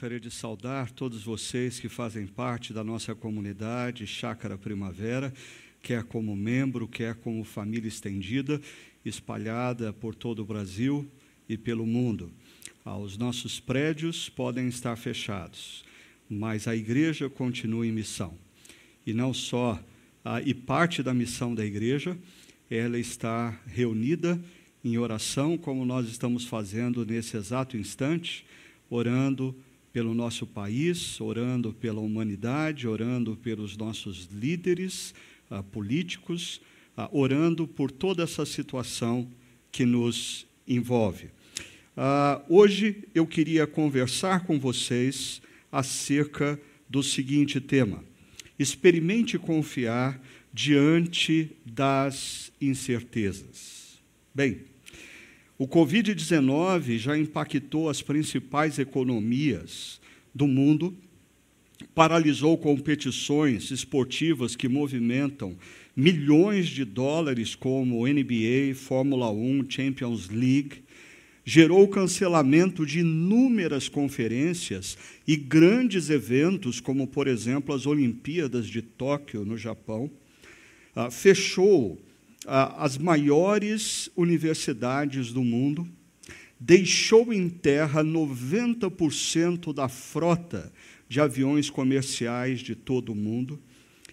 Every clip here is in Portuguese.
gostaria de saudar todos vocês que fazem parte da nossa comunidade Chácara Primavera, quer como membro, quer como família estendida, espalhada por todo o Brasil e pelo mundo. Ah, os nossos prédios podem estar fechados, mas a igreja continua em missão. E não só, ah, e parte da missão da igreja, ela está reunida em oração, como nós estamos fazendo nesse exato instante, orando pelo nosso país, orando pela humanidade, orando pelos nossos líderes uh, políticos, uh, orando por toda essa situação que nos envolve. Uh, hoje eu queria conversar com vocês acerca do seguinte tema: experimente confiar diante das incertezas. Bem, o Covid-19 já impactou as principais economias do mundo, paralisou competições esportivas que movimentam milhões de dólares, como NBA, Fórmula 1, Champions League, gerou o cancelamento de inúmeras conferências e grandes eventos, como, por exemplo, as Olimpíadas de Tóquio, no Japão, ah, fechou as maiores universidades do mundo, deixou em terra 90% da frota de aviões comerciais de todo o mundo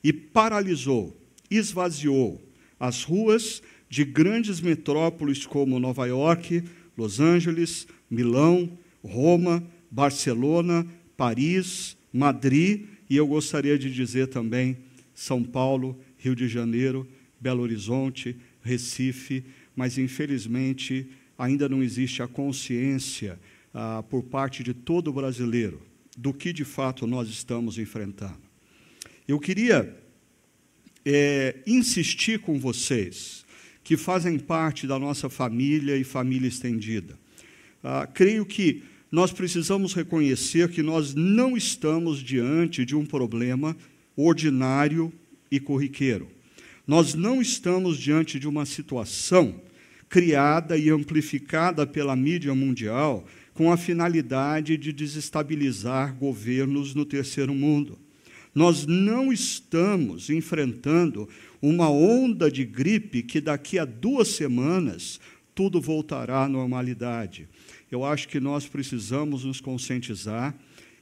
e paralisou, esvaziou as ruas de grandes metrópoles como Nova York, Los Angeles, Milão, Roma, Barcelona, Paris, Madrid e eu gostaria de dizer também São Paulo, Rio de Janeiro Belo Horizonte, Recife, mas infelizmente ainda não existe a consciência ah, por parte de todo brasileiro do que de fato nós estamos enfrentando. Eu queria é, insistir com vocês que fazem parte da nossa família e família estendida. Ah, creio que nós precisamos reconhecer que nós não estamos diante de um problema ordinário e corriqueiro. Nós não estamos diante de uma situação criada e amplificada pela mídia mundial com a finalidade de desestabilizar governos no terceiro mundo. Nós não estamos enfrentando uma onda de gripe que daqui a duas semanas tudo voltará à normalidade. Eu acho que nós precisamos nos conscientizar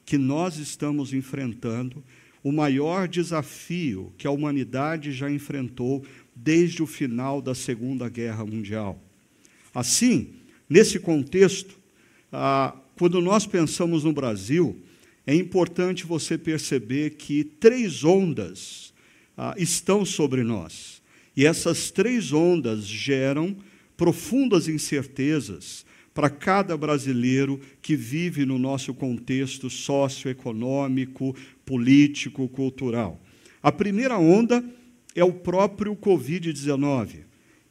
que nós estamos enfrentando o maior desafio que a humanidade já enfrentou desde o final da Segunda Guerra Mundial. Assim, nesse contexto, ah, quando nós pensamos no Brasil, é importante você perceber que três ondas ah, estão sobre nós. E essas três ondas geram profundas incertezas para cada brasileiro que vive no nosso contexto socioeconômico, político, cultural. A primeira onda é o próprio Covid-19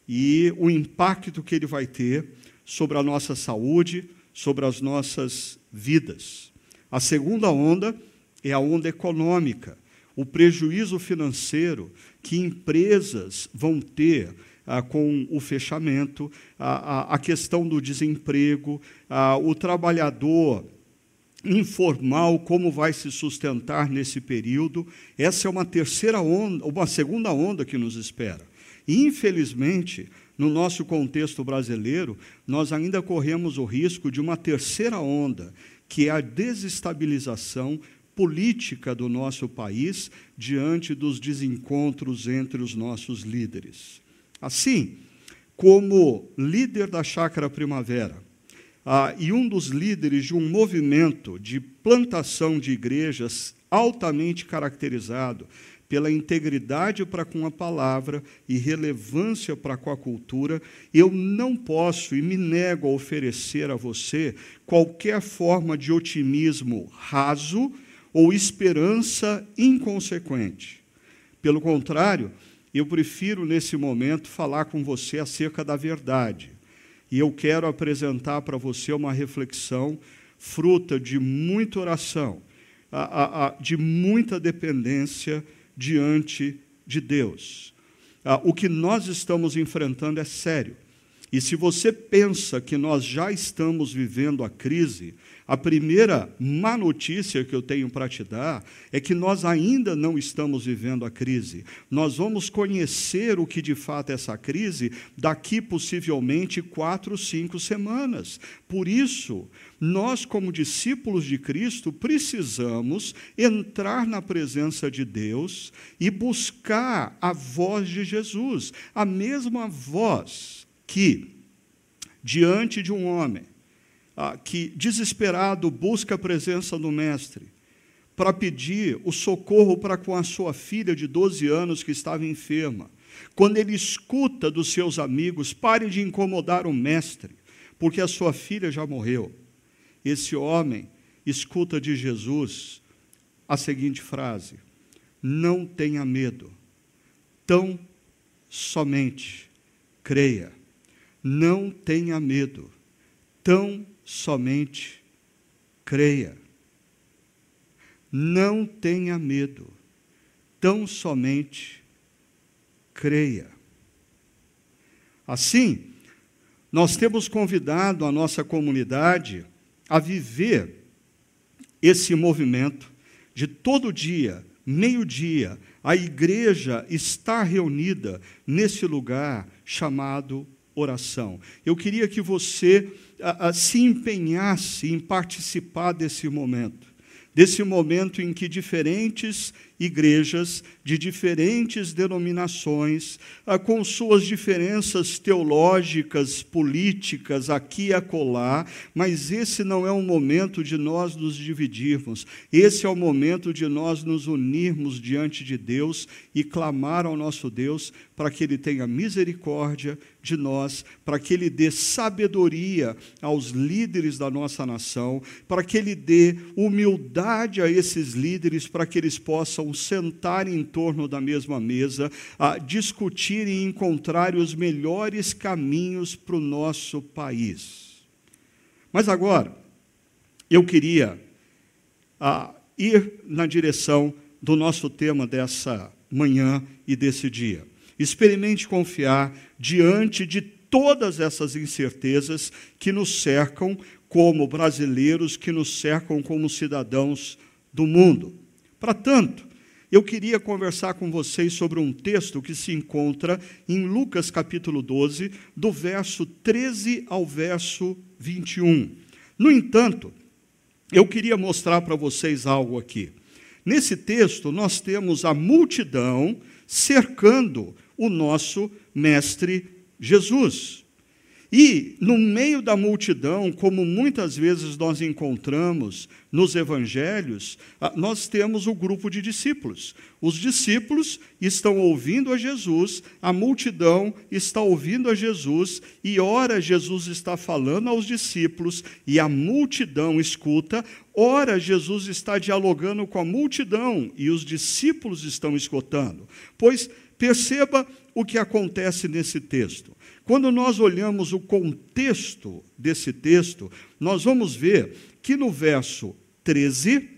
e o impacto que ele vai ter sobre a nossa saúde, sobre as nossas vidas. A segunda onda é a onda econômica, o prejuízo financeiro que empresas vão ter ah, com o fechamento, a, a, questão do desemprego, ah, o trabalhador informal, como vai se sustentar nesse período. Essa é uma terceira onda, uma segunda onda que nos espera. Infelizmente, no nosso contexto brasileiro, nós ainda corremos o risco de uma terceira onda, que é a desestabilização política do nosso país diante dos desencontros entre os nossos líderes. Assim, como líder da Chácara Primavera ah, e um dos líderes de um movimento de plantação de igrejas altamente caracterizado pela integridade para com a palavra e relevância para com a cultura, eu não posso e me nego a oferecer a você qualquer forma de otimismo raso ou esperança inconsequente. Pelo contrário, eu prefiro, nesse momento, falar com você acerca da verdade. E eu quero apresentar para você uma reflexão fruta de muita oração, de muita dependência diante de Deus. O que nós estamos enfrentando é sério. E se você pensa que nós já estamos vivendo a crise, a primeira má notícia que eu tenho para te dar é que nós ainda não estamos vivendo a crise. Nós vamos conhecer o que de fato é essa crise daqui possivelmente quatro, cinco semanas. Por isso, nós, como discípulos de Cristo, precisamos entrar na presença de Deus e buscar a voz de Jesus, a mesma voz que, diante de um homem ah, que, desesperado, busca a presença do Mestre, para pedir o socorro para com a sua filha de 12 anos que estava enferma, quando ele escuta dos seus amigos, pare de incomodar o Mestre, porque a sua filha já morreu. Esse homem escuta de Jesus a seguinte frase: Não tenha medo, tão somente creia. Não tenha medo, tão somente creia. Não tenha medo, tão somente creia. Assim, nós temos convidado a nossa comunidade a viver esse movimento de todo dia, meio-dia, a igreja está reunida nesse lugar chamado oração. Eu queria que você a, a, se empenhasse em participar desse momento, desse momento em que diferentes igrejas de diferentes denominações, ah, com suas diferenças teológicas, políticas, aqui e acolá, mas esse não é o momento de nós nos dividirmos, esse é o momento de nós nos unirmos diante de Deus e clamar ao nosso Deus para que Ele tenha misericórdia de nós, para que Ele dê sabedoria aos líderes da nossa nação, para que Ele dê humildade a esses líderes, para que eles possam sentar em torno da mesma mesa, a discutir e encontrar os melhores caminhos para o nosso país. Mas agora, eu queria a, ir na direção do nosso tema dessa manhã e desse dia. Experimente confiar diante de todas essas incertezas que nos cercam como brasileiros, que nos cercam como cidadãos do mundo. Para tanto, eu queria conversar com vocês sobre um texto que se encontra em Lucas capítulo 12, do verso 13 ao verso 21. No entanto, eu queria mostrar para vocês algo aqui. Nesse texto, nós temos a multidão cercando o nosso mestre Jesus. E, no meio da multidão, como muitas vezes nós encontramos nos evangelhos, ah, nós temos o grupo de discípulos. Os discípulos estão ouvindo a Jesus, a multidão está ouvindo a Jesus, e ora Jesus está falando aos discípulos e a multidão escuta, ora Jesus está dialogando com a multidão e os discípulos estão escutando. Pois perceba o que acontece nesse texto. Quando nós olhamos o contexto desse texto, nós vamos ver que no verso 13,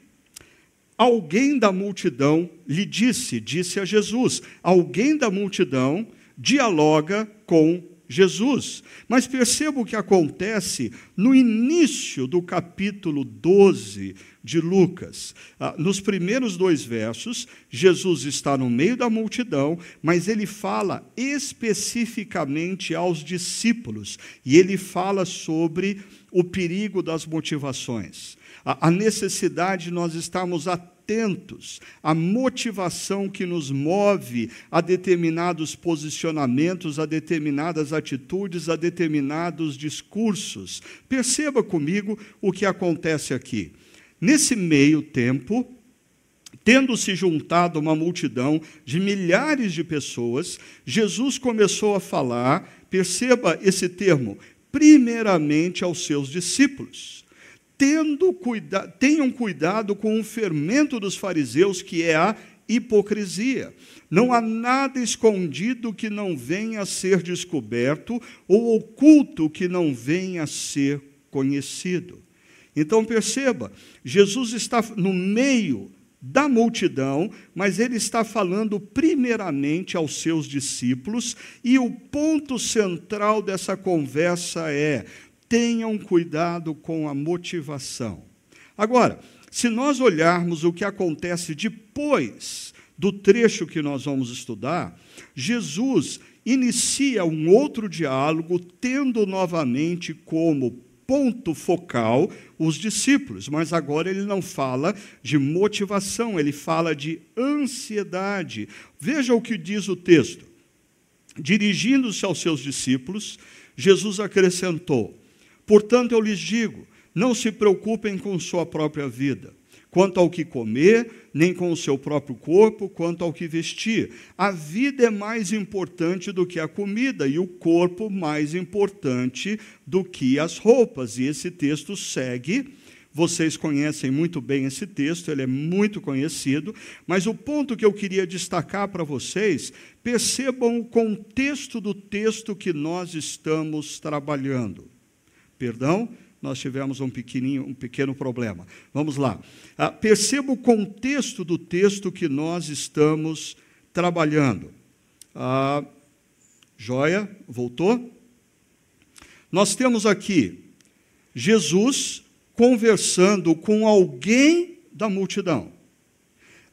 alguém da multidão lhe disse, disse a Jesus, alguém da multidão dialoga com Jesus. Mas perceba o que acontece no início do capítulo 12 de Lucas. Ah, nos primeiros dois versos, Jesus está no meio da multidão, mas ele fala especificamente aos discípulos, e ele fala sobre o perigo das motivações, a necessidade de nós estarmos atentos à motivação que nos move a determinados posicionamentos, a determinadas atitudes, a determinados discursos. Perceba comigo o que acontece aqui. Nesse meio tempo, tendo se juntado uma multidão de milhares de pessoas, Jesus começou a falar, perceba esse termo, primeiramente aos seus discípulos. Tendo cuida tenham cuidado com o fermento dos fariseus, que é a hipocrisia. Não há nada escondido que não venha a ser descoberto, ou oculto que não venha a ser conhecido. Então perceba, Jesus está no meio da multidão, mas ele está falando primeiramente aos seus discípulos, e o ponto central dessa conversa é: tenham cuidado com a motivação. Agora, se nós olharmos o que acontece depois do trecho que nós vamos estudar, Jesus inicia um outro diálogo, tendo novamente como ponto focal os discípulos, mas agora ele não fala de motivação, ele fala de ansiedade. Veja o que diz o texto. Dirigindo-se aos seus discípulos, Jesus acrescentou: Portanto, eu lhes digo, não se preocupem com sua própria vida quanto ao que comer, nem com o seu próprio corpo, quanto ao que vestir. A vida é mais importante do que a comida, e o corpo mais importante do que as roupas. E esse texto segue. Vocês conhecem muito bem esse texto, ele é muito conhecido, mas o ponto que eu queria destacar para vocês, percebam o contexto do texto que nós estamos trabalhando. Perdão? nós tivemos um, pequenininho, um pequeno problema. Vamos lá. Ah, perceba o contexto do texto que nós estamos trabalhando. Ah, joia, voltou? Nós temos aqui Jesus conversando com alguém da multidão.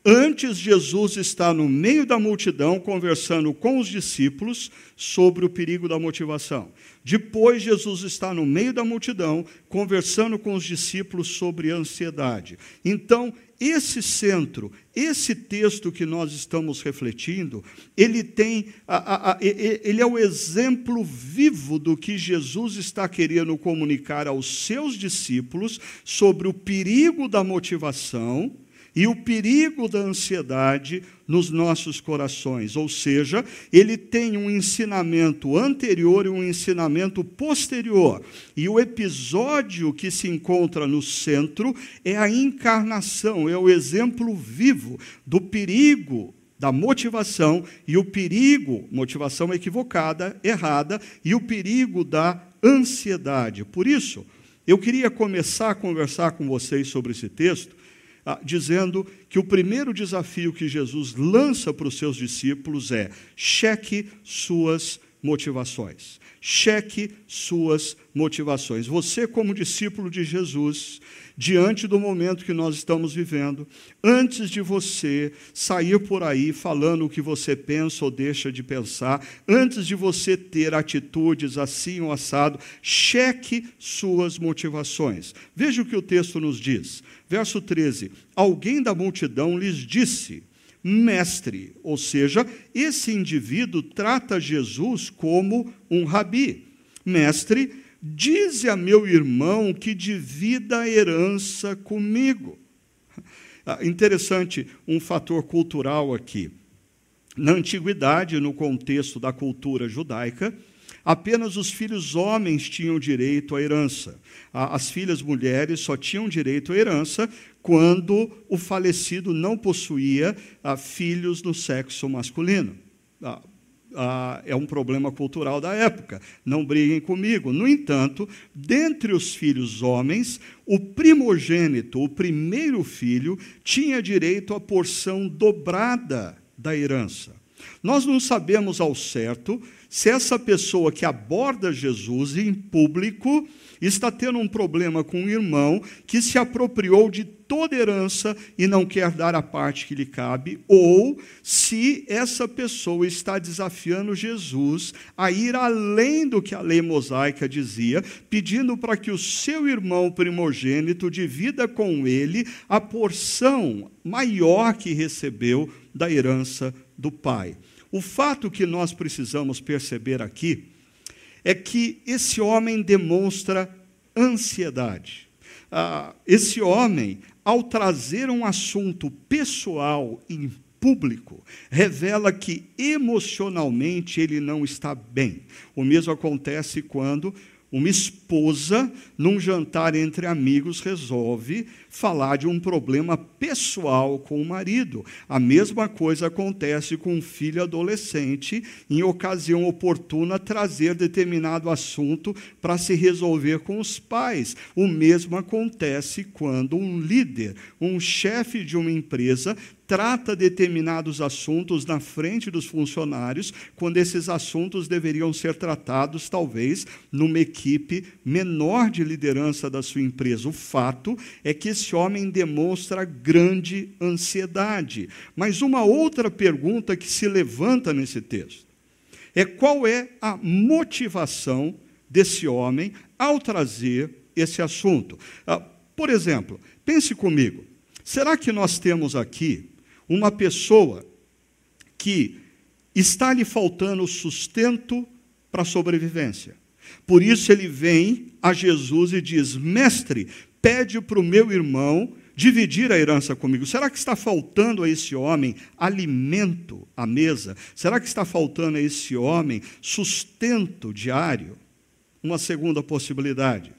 Antes, Jesus está no meio da multidão conversando com os discípulos sobre o perigo da motivação. Depois, Jesus está no meio da multidão conversando com os discípulos sobre ansiedade. Então, esse centro, esse texto que nós estamos refletindo, ele tem, a, a, a, ele é o exemplo vivo do que Jesus está querendo comunicar aos seus discípulos sobre o perigo da motivação e o perigo da ansiedade nos nossos corações. Ou seja, ele tem um ensinamento anterior e um ensinamento posterior. E o episódio que se encontra no centro é a encarnação, é o exemplo vivo do perigo da motivação e o perigo, motivação equivocada, errada, e o perigo da ansiedade. Por isso, eu queria começar a conversar com vocês sobre esse texto dizendo que o primeiro desafio que Jesus lança para os seus discípulos é: cheque suas motivações. Cheque suas motivações. Você, como discípulo de Jesus, diante do momento que nós estamos vivendo, antes de você sair por aí falando o que você pensa ou deixa de pensar, antes de você ter atitudes assim ou assado, cheque suas motivações. Veja o que o texto nos diz. Verso 13: Alguém da multidão lhes disse, mestre, ou seja, esse indivíduo trata Jesus como um rabi. Mestre, Dize a meu irmão que divida a herança comigo. Ah, interessante um fator cultural aqui. Na antiguidade, no contexto da cultura judaica, apenas os filhos homens tinham direito à herança. As filhas mulheres só tinham direito à herança quando o falecido não possuía ah, filhos no sexo masculino. Ah, é um problema cultural da época. Não briguem comigo. No entanto, dentre os filhos homens, o primogênito, o primeiro filho, tinha direito à porção dobrada da herança. Nós não sabemos ao certo se essa pessoa que aborda Jesus em público está tendo um problema com um irmão que se apropriou de toda herança e não quer dar a parte que lhe cabe, ou se essa pessoa está desafiando Jesus a ir além do que a lei mosaica dizia, pedindo para que o seu irmão primogênito divida com ele a porção maior que recebeu da herança do pai. O fato que nós precisamos perceber aqui é que esse homem demonstra ansiedade. Ah, esse homem, ao trazer um assunto pessoal em público, revela que emocionalmente ele não está bem. O mesmo acontece quando Uma esposa, num jantar entre amigos, resolve falar de um problema pessoal com o marido. A mesma coisa acontece com um filho adolescente, em ocasião oportuna, trazer determinado assunto para se resolver com os pais. O mesmo acontece quando um líder, um chefe de uma empresa, trata determinados assuntos na frente dos funcionários, quando esses assuntos deveriam ser tratados, talvez, numa equipe menor de liderança da sua empresa. O fato é que esse homem demonstra grande ansiedade. Mas uma outra pergunta que se levanta nesse texto é qual é a motivação desse homem ao trazer esse assunto. Ah, por exemplo, pense comigo: será que nós temos aqui uma pessoa que está lhe faltando sustento para a sobrevivência. Por isso ele vem a Jesus e diz: Mestre, pede para o meu irmão dividir a herança comigo. Será que está faltando a esse homem alimento à mesa? Será que está faltando a esse homem sustento diário? Uma segunda possibilidade.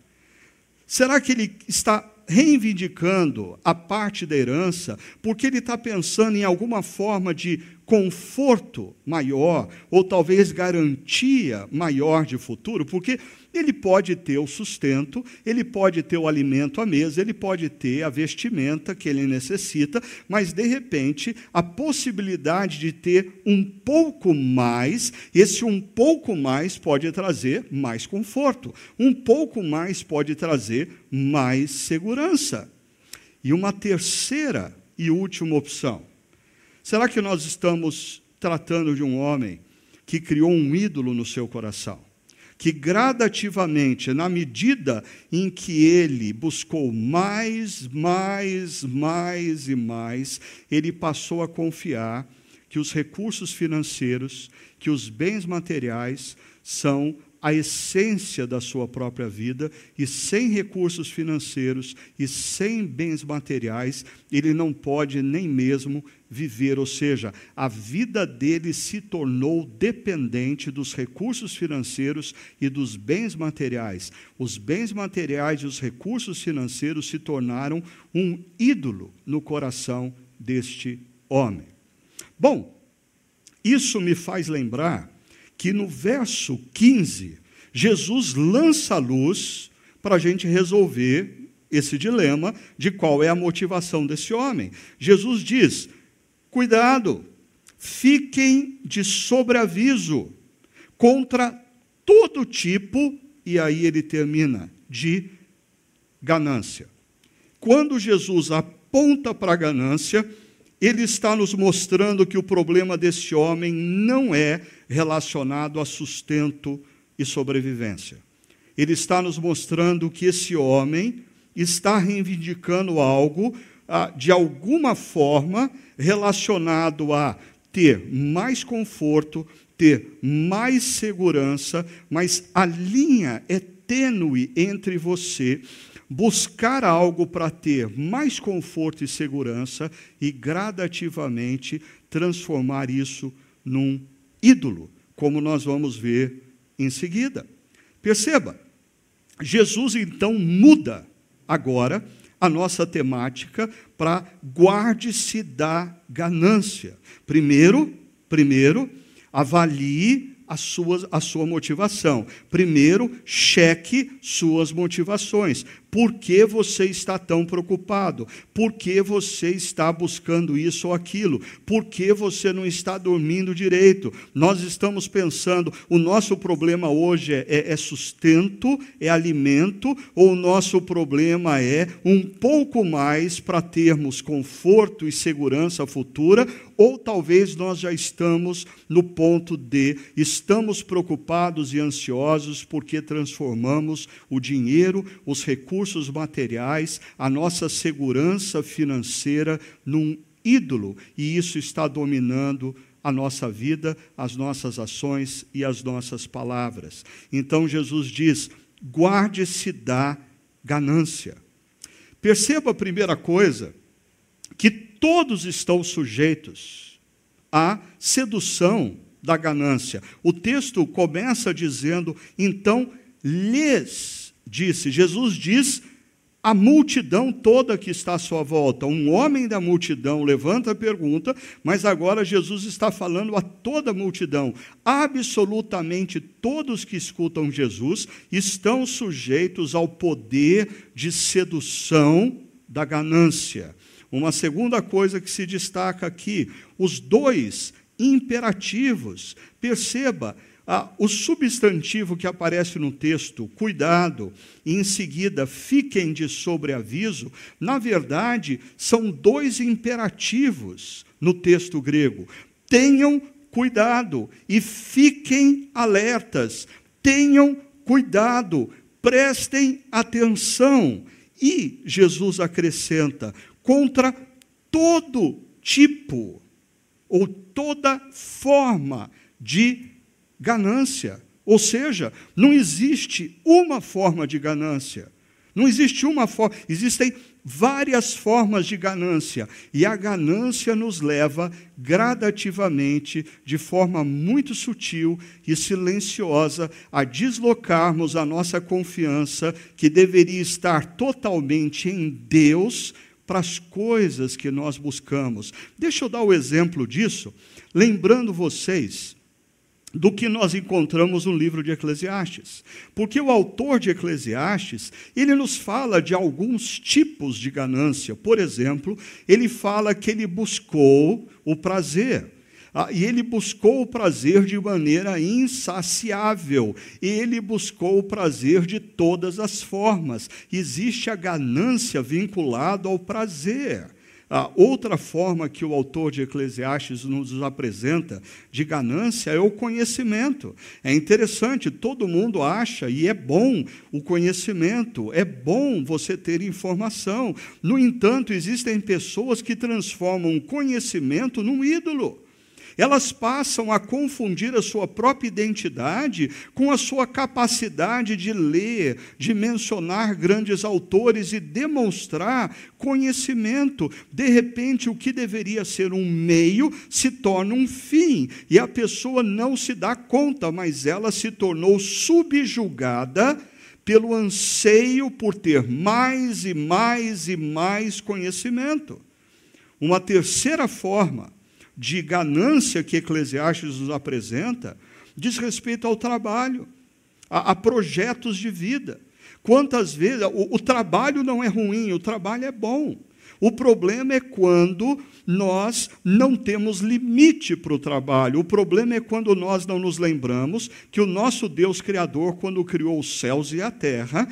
Será que ele está reivindicando a parte da herança porque ele está pensando em alguma forma de conforto maior, ou talvez garantia maior de futuro, porque ele pode ter o sustento, ele pode ter o alimento à mesa, ele pode ter a vestimenta que ele necessita, mas de repente a possibilidade de ter um pouco mais, esse um pouco mais pode trazer mais conforto, um pouco mais pode trazer mais segurança. E uma terceira e última opção Será que nós estamos tratando de um homem que criou um ídolo no seu coração? Que gradativamente, na medida em que ele buscou mais, mais, mais e mais, ele passou a confiar que os recursos financeiros, que os bens materiais são a essência da sua própria vida, e sem recursos financeiros e sem bens materiais, ele não pode nem mesmo viver, ou seja, a vida dele se tornou dependente dos recursos financeiros e dos bens materiais. Os bens materiais e os recursos financeiros se tornaram um ídolo no coração deste homem. Bom, isso me faz lembrar que no verso 15, Jesus lança a luz para a gente resolver esse dilema de qual é a motivação desse homem. Jesus diz: cuidado, fiquem de sobreaviso contra todo tipo, e aí ele termina, de ganância. Quando Jesus aponta para a ganância, ele está nos mostrando que o problema desse homem não é relacionado a sustento e sobrevivência. Ele está nos mostrando que esse homem está reivindicando algo, de alguma forma, relacionado a ter mais conforto, ter mais segurança, mas a linha é tênue entre você buscar algo para ter mais conforto e segurança e gradativamente transformar isso num ídolo, como nós vamos ver em seguida. Perceba, Jesus então muda agora a nossa temática para guarde-se da ganância. Primeiro, primeiro, avalie a sua, a sua motivação. Primeiro, cheque suas motivações. Por que você está tão preocupado? Por que você está buscando isso ou aquilo? Por que você não está dormindo direito? Nós estamos pensando, o nosso problema hoje é, é, é sustento, é alimento, ou o nosso problema é um pouco mais para termos conforto e segurança futura, ou talvez nós já estamos no ponto de estamos preocupados e ansiosos porque transformamos o dinheiro, os recursos, recursos materiais, a nossa segurança financeira num ídolo, e isso está dominando a nossa vida, as nossas ações e as nossas palavras. Então Jesus diz: guarde-se da ganância. Perceba a primeira coisa, que todos estão sujeitos à sedução da ganância. O texto começa dizendo: então lhes disse. Jesus diz a multidão toda que está à sua volta. Um homem da multidão levanta a pergunta, mas agora Jesus está falando a toda a multidão. Absolutamente todos que escutam Jesus estão sujeitos ao poder de sedução da ganância. Uma segunda coisa que se destaca aqui: os dois imperativos. Perceba, ah, o substantivo que aparece no texto, cuidado, e em seguida, fiquem de sobreaviso, na verdade, são dois imperativos no texto grego. Tenham cuidado e fiquem alertas. Tenham cuidado, prestem atenção. E Jesus acrescenta: contra todo tipo ou toda forma de ganância. Ou seja, não existe uma forma de ganância. Não existe uma forma, existem várias formas de ganância. E a ganância nos leva gradativamente, de forma muito sutil e silenciosa, a deslocarmos a nossa confiança, que deveria estar totalmente em Deus, para as coisas que nós buscamos. Deixa eu dar o exemplo disso, lembrando vocês do que nós encontramos no livro de Eclesiastes. Porque o autor de Eclesiastes, ele nos fala de alguns tipos de ganância. Por exemplo, ele fala que ele buscou o prazer. Ah, e ele buscou o prazer de maneira insaciável. Ele buscou o prazer de todas as formas. Existe a ganância vinculada ao prazer. A outra forma que o autor de Eclesiastes nos apresenta de ganância é o conhecimento. É interessante, todo mundo acha, e é bom o conhecimento, é bom você ter informação. No entanto, existem pessoas que transformam conhecimento num ídolo elas passam a confundir a sua própria identidade com a sua capacidade de ler, de mencionar grandes autores e demonstrar conhecimento. De repente, o que deveria ser um meio se torna um fim, e a pessoa não se dá conta, mas ela se tornou subjugada pelo anseio por ter mais e mais e mais conhecimento. Uma terceira forma de ganância que Eclesiastes nos apresenta diz respeito ao trabalho, a, a projetos de vida. Quantas vezes o, o trabalho não é ruim, o trabalho é bom. O problema é quando nós não temos limite para o trabalho. O problema é quando nós não nos lembramos que o nosso Deus Criador, quando criou os céus e a terra,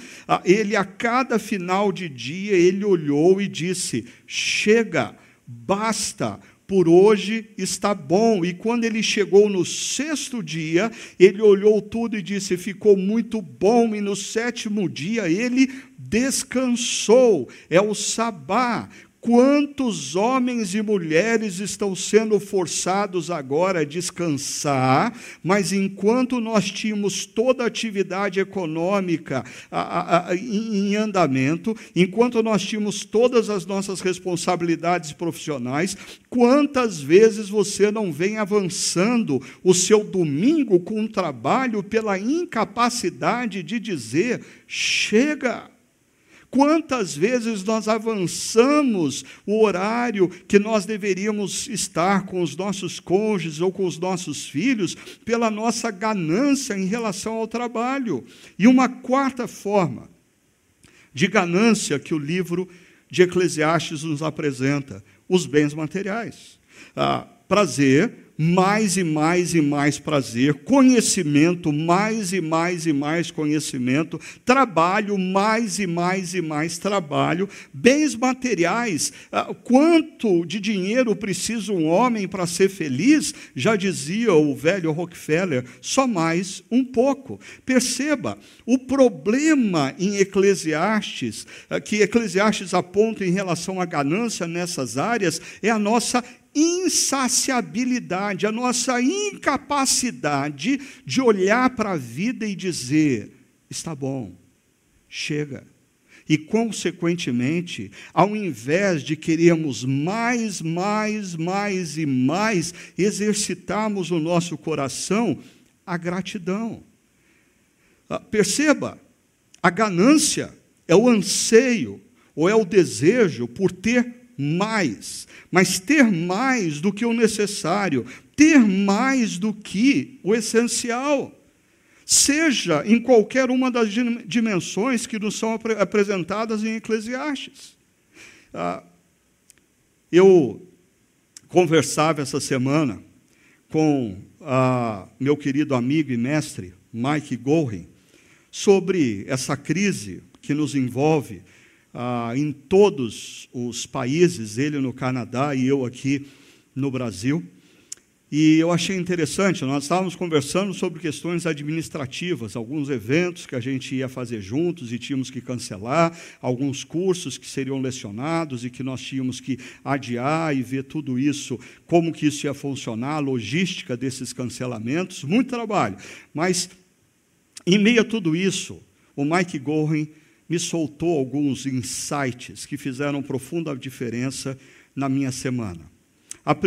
ele a cada final de dia, ele olhou e disse: chega, basta, por hoje está bom. E quando ele chegou no sexto dia, ele olhou tudo e disse: ficou muito bom. E no sétimo dia ele descansou. É o sabá. Quantos homens e mulheres estão sendo forçados agora a descansar, mas enquanto nós tínhamos toda a atividade econômica a, a, a, em andamento, enquanto nós tínhamos todas as nossas responsabilidades profissionais, quantas vezes você não vem avançando o seu domingo com um trabalho pela incapacidade de dizer: chega? Quantas vezes nós avançamos o horário que nós deveríamos estar com os nossos cônjuges ou com os nossos filhos pela nossa ganância em relação ao trabalho? E uma quarta forma de ganância que o livro de Eclesiastes nos apresenta: os bens materiais. Ah, prazer, mais e mais e mais prazer, conhecimento, mais e mais e mais conhecimento, trabalho, mais e mais e mais trabalho, bens materiais. Ah, quanto de dinheiro precisa um homem para ser feliz? Já dizia o velho Rockefeller, só mais um pouco. Perceba, o problema em Eclesiastes, ah, que Eclesiastes aponta em relação à ganância nessas áreas, é a nossa insaciabilidade, a nossa incapacidade de olhar para a vida e dizer: está bom, chega. E, consequentemente, ao invés de queremos mais, mais, mais e mais, exercitarmos no nosso coração a gratidão. Ah, perceba, a ganância é o anseio ou é o desejo por ter mais, mas ter mais do que o necessário, ter mais do que o essencial. Seja em qualquer uma das dimensões que nos são apresentadas em Eclesiastes. Ah, eu conversava essa semana com ah, meu querido amigo e mestre, Mike Gorin, sobre essa crise que nos envolve ah, em todos os países, ele no Canadá e eu aqui no Brasil. E eu achei interessante, nós estávamos conversando sobre questões administrativas, alguns eventos que a gente ia fazer juntos e tínhamos que cancelar, alguns cursos que seriam lecionados e que nós tínhamos que adiar e ver tudo isso, como que isso ia funcionar, a logística desses cancelamentos, muito trabalho. Mas, em meio a tudo isso, o Mike Gorin me soltou alguns insights que fizeram profunda diferença na minha semana.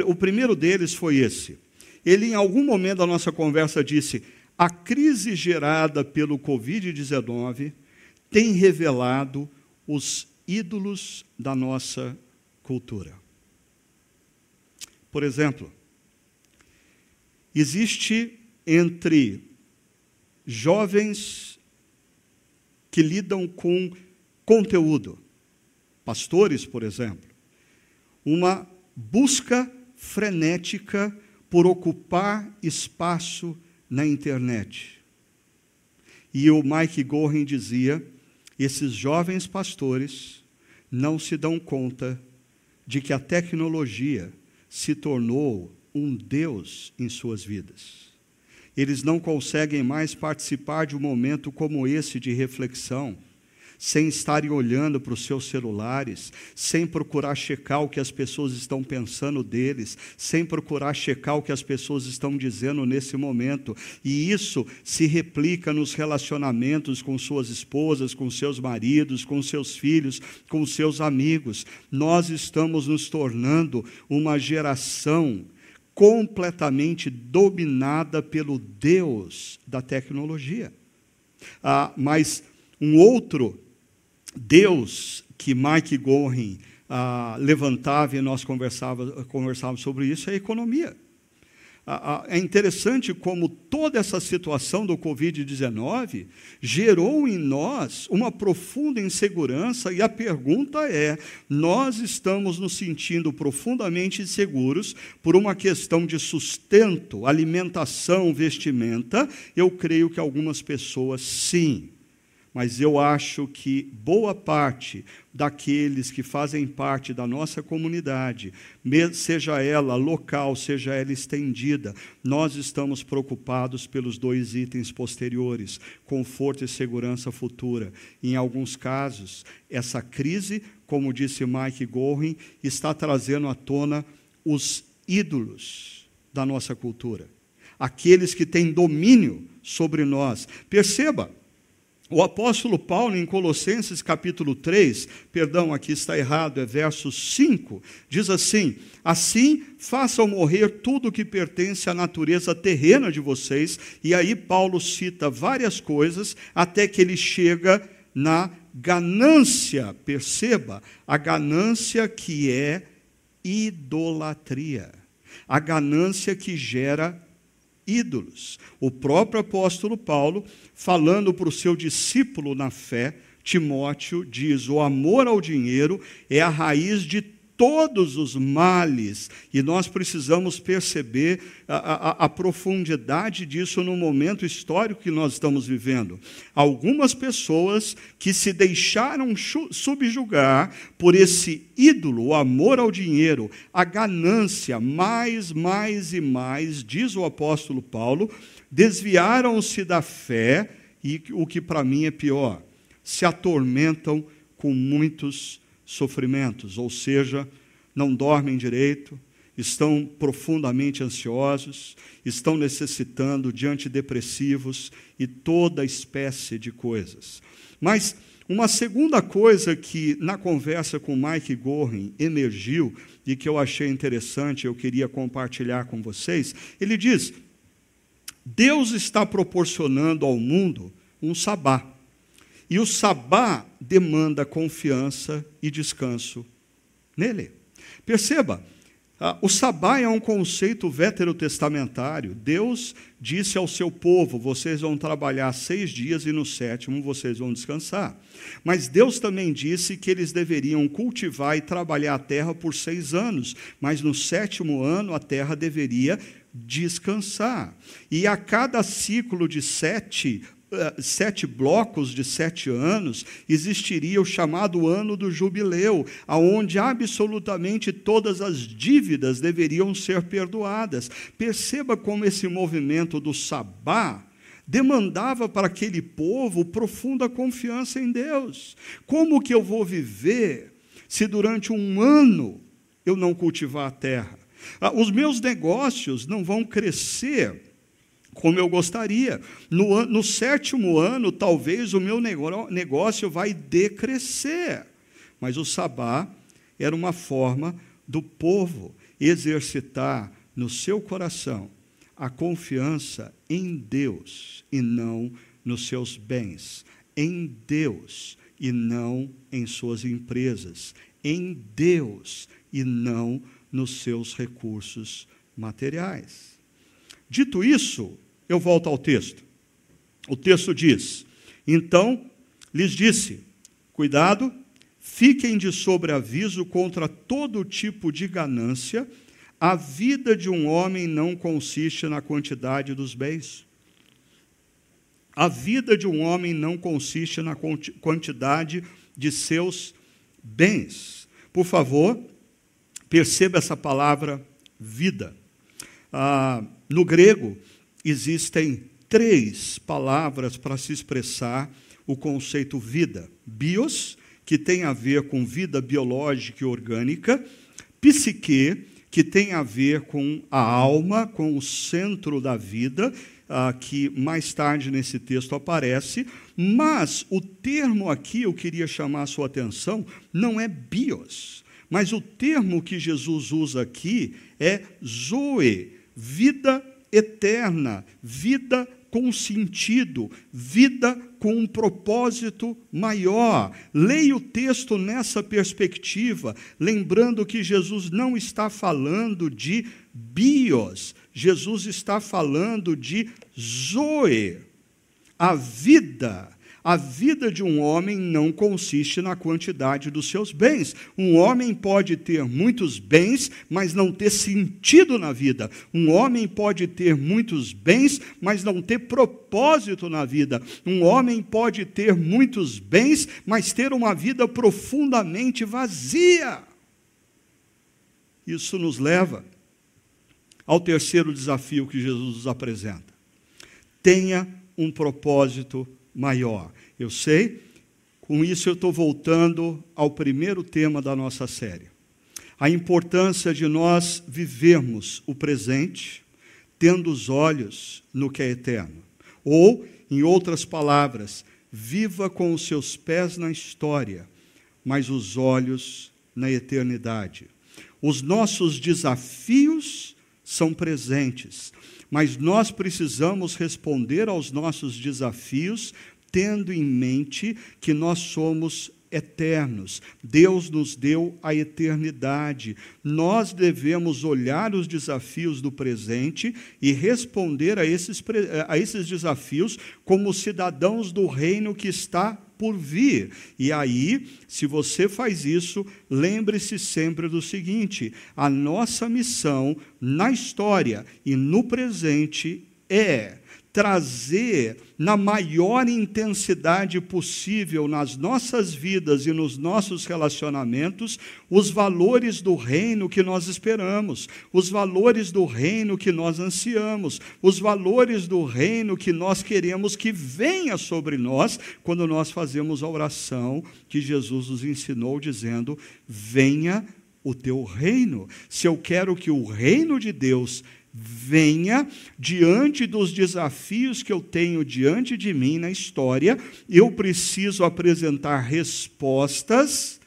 O primeiro deles foi esse. Ele, em algum momento da nossa conversa, disse: a crise gerada pelo Covid-19 tem revelado os ídolos da nossa cultura. Por exemplo, existe entre jovens que lidam com conteúdo, pastores, por exemplo, uma busca frenética por ocupar espaço na internet. E o Mike Gorin dizia: esses jovens pastores não se dão conta de que a tecnologia se tornou um Deus em suas vidas eles não conseguem mais participar de um momento como esse de reflexão, sem estarem olhando para os seus celulares, sem procurar checar o que as pessoas estão pensando deles, sem procurar checar o que as pessoas estão dizendo nesse momento. E isso se replica nos relacionamentos com suas esposas, com seus maridos, com seus filhos, com seus amigos. Nós estamos nos tornando uma geração completamente dominada pelo Deus da tecnologia. Ah, mas um outro Deus que Mike Gorin ah, levantava e nós conversava, conversávamos sobre isso é a economia é interessante como toda essa situação do Covid-19 gerou em nós uma profunda insegurança, e a pergunta é: nós estamos nos sentindo profundamente inseguros por uma questão de sustento, alimentação, vestimenta? Eu creio que algumas pessoas sim mas eu acho que boa parte daqueles que fazem parte da nossa comunidade, seja ela local, seja ela estendida, nós estamos preocupados pelos dois itens posteriores, conforto e segurança futura. Em alguns casos, essa crise, como disse Mike Gorin, está trazendo à tona os ídolos da nossa cultura, aqueles que têm domínio sobre nós. Perceba, o apóstolo Paulo, em Colossenses capítulo 3, perdão, aqui está errado, é verso 5, diz assim: Assim façam morrer tudo que pertence à natureza terrena de vocês, e aí Paulo cita várias coisas, até que ele chega na ganância, perceba, a ganância que é idolatria, a ganância que gera ídolos. O próprio apóstolo Paulo, falando para o seu discípulo na fé, Timóteo, diz: o amor ao dinheiro é a raiz de todos os males, e nós precisamos perceber a, a, a, profundidade disso no momento histórico que nós estamos vivendo. Algumas pessoas que se deixaram subjugar por esse ídolo, o amor ao dinheiro, a ganância, mais, mais e mais, diz o apóstolo Paulo, desviaram-se da fé e o que para mim é pior, se atormentam com muitos sofrimentos, ou seja, não dormem direito, estão profundamente ansiosos, estão necessitando de antidepressivos e toda espécie de coisas. Mas uma segunda coisa que na conversa com Mike Gorin emergiu e que eu achei interessante, eu queria compartilhar com vocês, ele diz: Deus está proporcionando ao mundo um sabá. E o sabá demanda confiança e descanso nele. Perceba, ah, o sabá é um conceito veterotestamentário. Deus disse ao seu povo: vocês vão trabalhar seis dias e no sétimo vocês vão descansar. Mas Deus também disse que eles deveriam cultivar e trabalhar a terra por seis anos, mas no sétimo ano a terra deveria descansar. E a cada ciclo de sete, sete blocos de sete anos, existiria o chamado ano do jubileu, aonde absolutamente todas as dívidas deveriam ser perdoadas. Perceba como esse movimento do sabá demandava para aquele povo profunda confiança em Deus. Como que eu vou viver se durante um ano eu não cultivar a terra? Ah, os meus negócios não vão crescer como eu gostaria. No, no sétimo ano, talvez o meu negócio vai decrescer. Mas o sabá era uma forma do povo exercitar no seu coração a confiança em Deus e não nos seus bens, em Deus e não em suas empresas, em Deus e não nos seus recursos materiais. Dito isso, eu volto ao texto. O texto diz: Então lhes disse: Cuidado, fiquem de sobreaviso contra todo tipo de ganância. A vida de um homem não consiste na quantidade dos bens. A vida de um homem não consiste na quantidade de seus bens. Por favor, perceba essa palavra vida. Ah, no grego, existem três palavras para se expressar o conceito vida: bios, que tem a ver com vida biológica e orgânica, psique, que tem a ver com a alma, com o centro da vida, que mais tarde nesse texto aparece, mas o termo aqui eu queria chamar a sua atenção não é bios, mas o termo que Jesus usa aqui é zoe, vida eterna, vida com sentido, vida com um propósito maior. Leia o texto nessa perspectiva, lembrando que Jesus não está falando de bios, Jesus está falando de zoe, a vida a vida de um homem não consiste na quantidade dos seus bens. Um homem pode ter muitos bens, mas não ter sentido na vida. Um homem pode ter muitos bens, mas não ter propósito na vida. Um homem pode ter muitos bens, mas ter uma vida profundamente vazia. Isso nos leva ao terceiro desafio que Jesus nos apresenta. Tenha um propósito maior. Eu sei, com isso eu estou voltando ao primeiro tema da nossa série. A importância de nós vivermos o presente, tendo os olhos no que é eterno. Ou, em outras palavras, viva com os seus pés na história, mas os olhos na eternidade. Os nossos desafios são presentes, mas nós precisamos responder aos nossos desafios tendo em mente que nós somos eternos. Deus nos deu a eternidade. Nós devemos olhar os desafios do presente e responder a esses, a esses desafios como cidadãos do reino que está por vir. E aí, se você faz isso, lembre-se sempre do seguinte: a nossa missão na história e no presente é trazer na maior intensidade possível nas nossas vidas e nos nossos relacionamentos os valores do reino que nós esperamos, os valores do reino que nós ansiamos, os valores do reino que nós queremos que venha sobre nós quando nós fazemos a oração que Jesus nos ensinou dizendo: "Venha o teu reino". Se eu quero que o reino de Deus venha diante dos desafios que eu tenho diante de mim na história, eu preciso apresentar respostas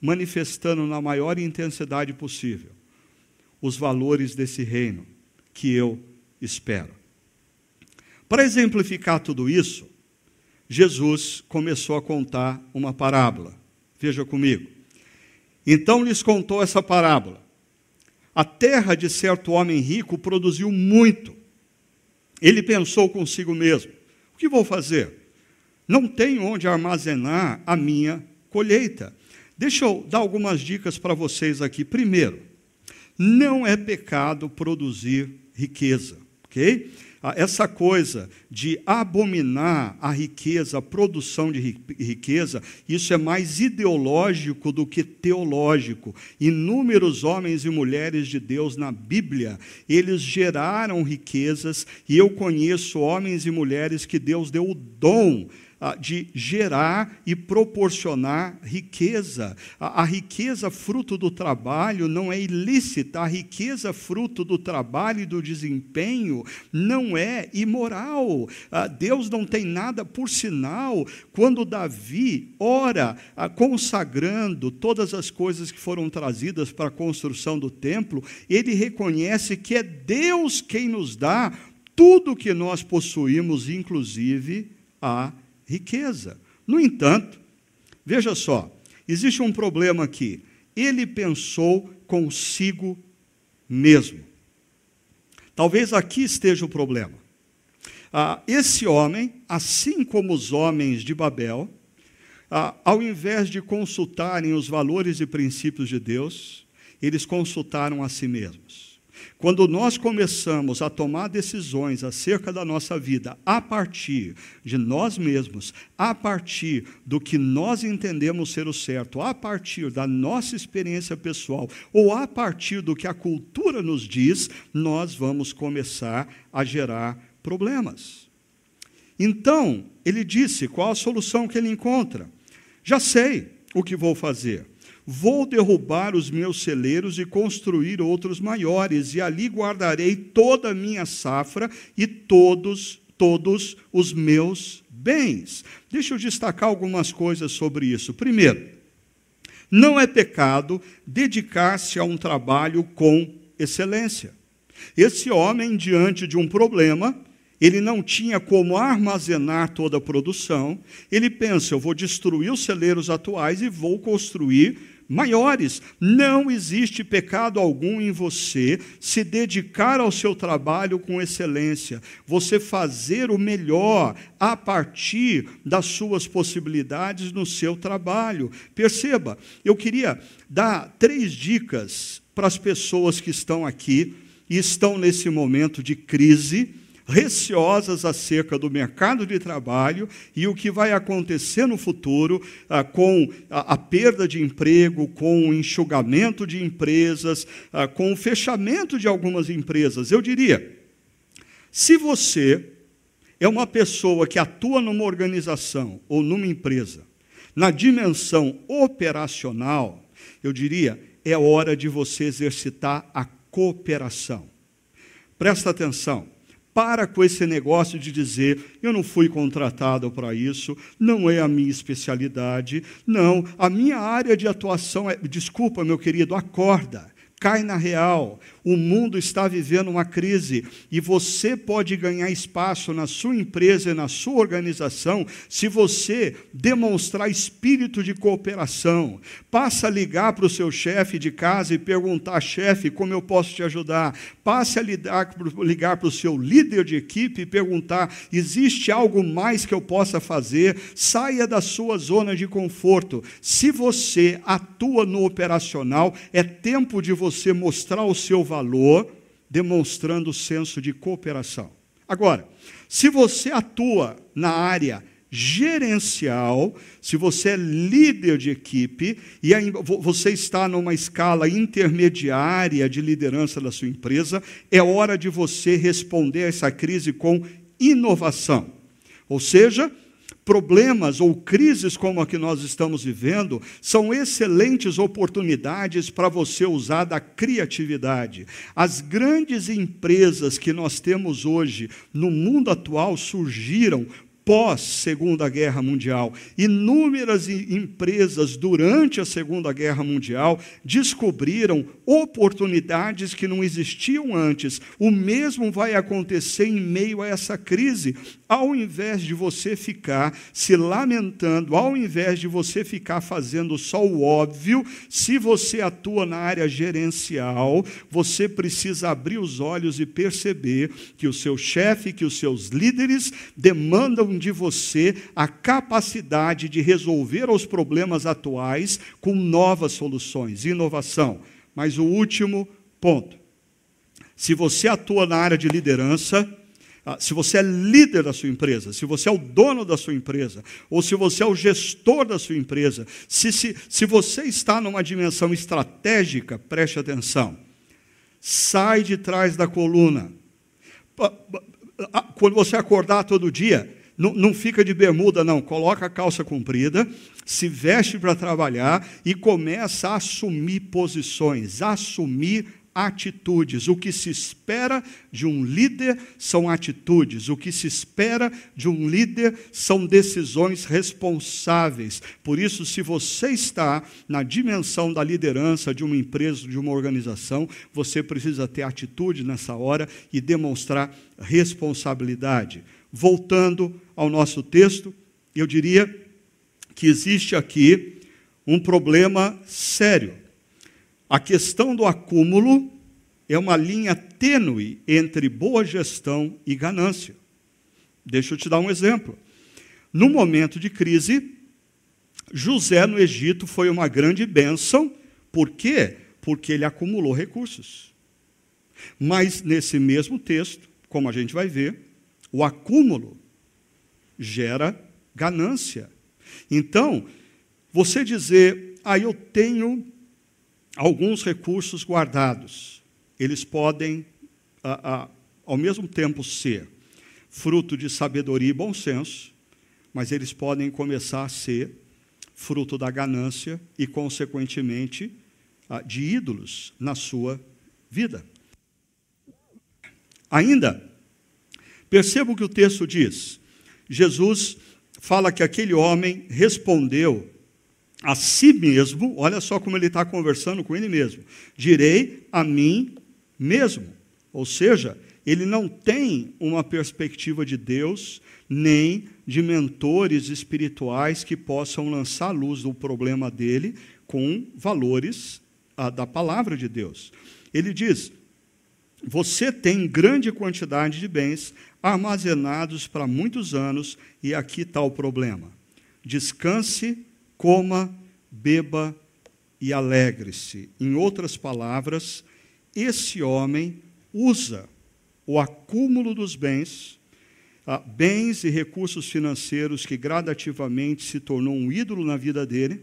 manifestando na maior intensidade possível os valores desse reino que eu espero. Para exemplificar tudo isso, Jesus começou a contar uma parábola. Veja comigo. Então lhes contou essa parábola. A terra de certo homem rico produziu muito. Ele pensou consigo mesmo: o que vou fazer? Não tenho onde armazenar a minha colheita. Deixa eu dar algumas dicas para vocês aqui. Primeiro, não é pecado produzir riqueza, ok? Essa coisa de abominar a riqueza, a produção de riqueza, isso é mais ideológico do que teológico. Inúmeros homens e mulheres de Deus na Bíblia, eles geraram riquezas, e eu conheço homens e mulheres que Deus deu o dom ah, de gerar e proporcionar riqueza. A, a, riqueza fruto do trabalho não é ilícita, a riqueza fruto do trabalho e do desempenho não é imoral. Ah, Deus não tem nada, por sinal, quando Davi ora ah, consagrando todas as coisas que foram trazidas para a construção do templo, ele reconhece que é Deus quem nos dá tudo que nós possuímos, inclusive a riqueza. No entanto, veja só, existe um problema aqui. Ele pensou consigo mesmo. Talvez aqui esteja o problema. Ah, esse homem, assim como os homens de Babel, ah, ao invés de consultarem os valores e princípios de Deus, eles consultaram a si mesmos. Quando nós começamos a tomar decisões acerca da nossa vida a partir de nós mesmos, a partir do que nós entendemos ser o certo, a partir da nossa experiência pessoal ou a partir do que a cultura nos diz, nós vamos começar a gerar problemas. Então, ele disse: qual a solução que ele encontra? Já sei o que vou fazer. Vou derrubar os meus celeiros e construir outros maiores, e ali guardarei toda a minha safra e todos, todos os meus bens. Deixa eu destacar algumas coisas sobre isso. Primeiro, não é pecado dedicar-se a um trabalho com excelência. Esse homem, diante de um problema, ele não tinha como armazenar toda a produção. Ele pensa: eu vou destruir os celeiros atuais e vou construir maiores. Não existe pecado algum em você se dedicar ao seu trabalho com excelência, você fazer o melhor a partir das suas possibilidades no seu trabalho. Perceba, eu queria dar três dicas para as pessoas que estão aqui e estão nesse momento de crise receosas acerca do mercado de trabalho e o que vai acontecer no futuro ah, com a, a, perda de emprego, com o enxugamento de empresas, ah, com o fechamento de algumas empresas. Eu diria, se você é uma pessoa que atua numa organização ou numa empresa, na dimensão operacional, eu diria, é hora de você exercitar a cooperação. Presta atenção. Para com esse negócio de dizer, eu não fui contratado para isso, não é a minha especialidade. Não, a minha área de atuação é. Desculpa, meu querido, acorda cai na real. O mundo está vivendo uma crise e você pode ganhar espaço na sua empresa e na sua organização se você demonstrar espírito de cooperação. Passa a ligar para o seu chefe de casa e perguntar: chefe, como eu posso te ajudar? Passe a ligar para o seu líder de equipe e perguntar: existe algo mais que eu possa fazer? Saia da sua zona de conforto. Se você atua no operacional, é tempo de você você mostrar o seu valor, demonstrando o senso de cooperação. Agora, se você atua na área gerencial, se você é líder de equipe e você está numa escala intermediária de liderança da sua empresa, é hora de você responder a essa crise com inovação. Ou seja, Problemas ou crises como a que nós estamos vivendo são excelentes oportunidades para você usar da criatividade. As grandes empresas que nós temos hoje no mundo atual surgiram pós Segunda Guerra Mundial. Inúmeras empresas durante a Segunda Guerra Mundial descobriram oportunidades que não existiam antes. O mesmo vai acontecer em meio a essa crise. Ao invés de você ficar se lamentando, ao invés de você ficar fazendo só o óbvio, se você atua na área gerencial, você precisa abrir os olhos e perceber que o seu chefe, que os seus líderes demandam de você a capacidade de resolver os problemas atuais com novas soluções, inovação. Mas o último ponto: se você atua na área de liderança, se você é líder da sua empresa, se você é o dono da sua empresa, ou se você é o gestor da sua empresa, se, se, se você está numa dimensão estratégica, preste atenção. Sai de trás da coluna. Ah, quando você acordar todo dia, não, não fica de bermuda, não. Coloca a calça comprida, se veste para trabalhar e começa a assumir posições, assumir atitudes. O que se espera de um líder são atitudes. O que se espera de um líder são decisões responsáveis. Por isso, se você está na dimensão da liderança de uma empresa, de uma organização, você precisa ter atitude nessa hora e demonstrar responsabilidade. Voltando ao nosso texto, eu diria que existe aqui um problema sério. A questão do acúmulo é uma linha tênue entre boa gestão e ganância. Deixa eu te dar um exemplo. No momento de crise, José no Egito foi uma grande bênção. Por quê? Porque ele acumulou recursos. Mas nesse mesmo texto, como a gente vai ver, o acúmulo gera ganância. Então, você dizer, ah, eu tenho alguns recursos guardados, eles podem, ah, ah, ao mesmo tempo, ser fruto de sabedoria e bom senso, mas eles podem começar a ser fruto da ganância e, consequentemente, de ídolos na sua vida. Ainda, Perceba o que o texto diz. Jesus fala que aquele homem respondeu a si mesmo, olha só como ele está conversando com ele mesmo: direi a mim mesmo. Ou seja, ele não tem uma perspectiva de Deus, nem de mentores espirituais que possam lançar luz do problema dele com valores a, da palavra de Deus. Ele diz: Você tem grande quantidade de bens, armazenados para muitos anos, e aqui está o problema. Descanse, coma, beba e alegre-se. Em outras palavras, esse homem usa o acúmulo dos bens, ah, bens e recursos financeiros que gradativamente se tornou um ídolo na vida dele,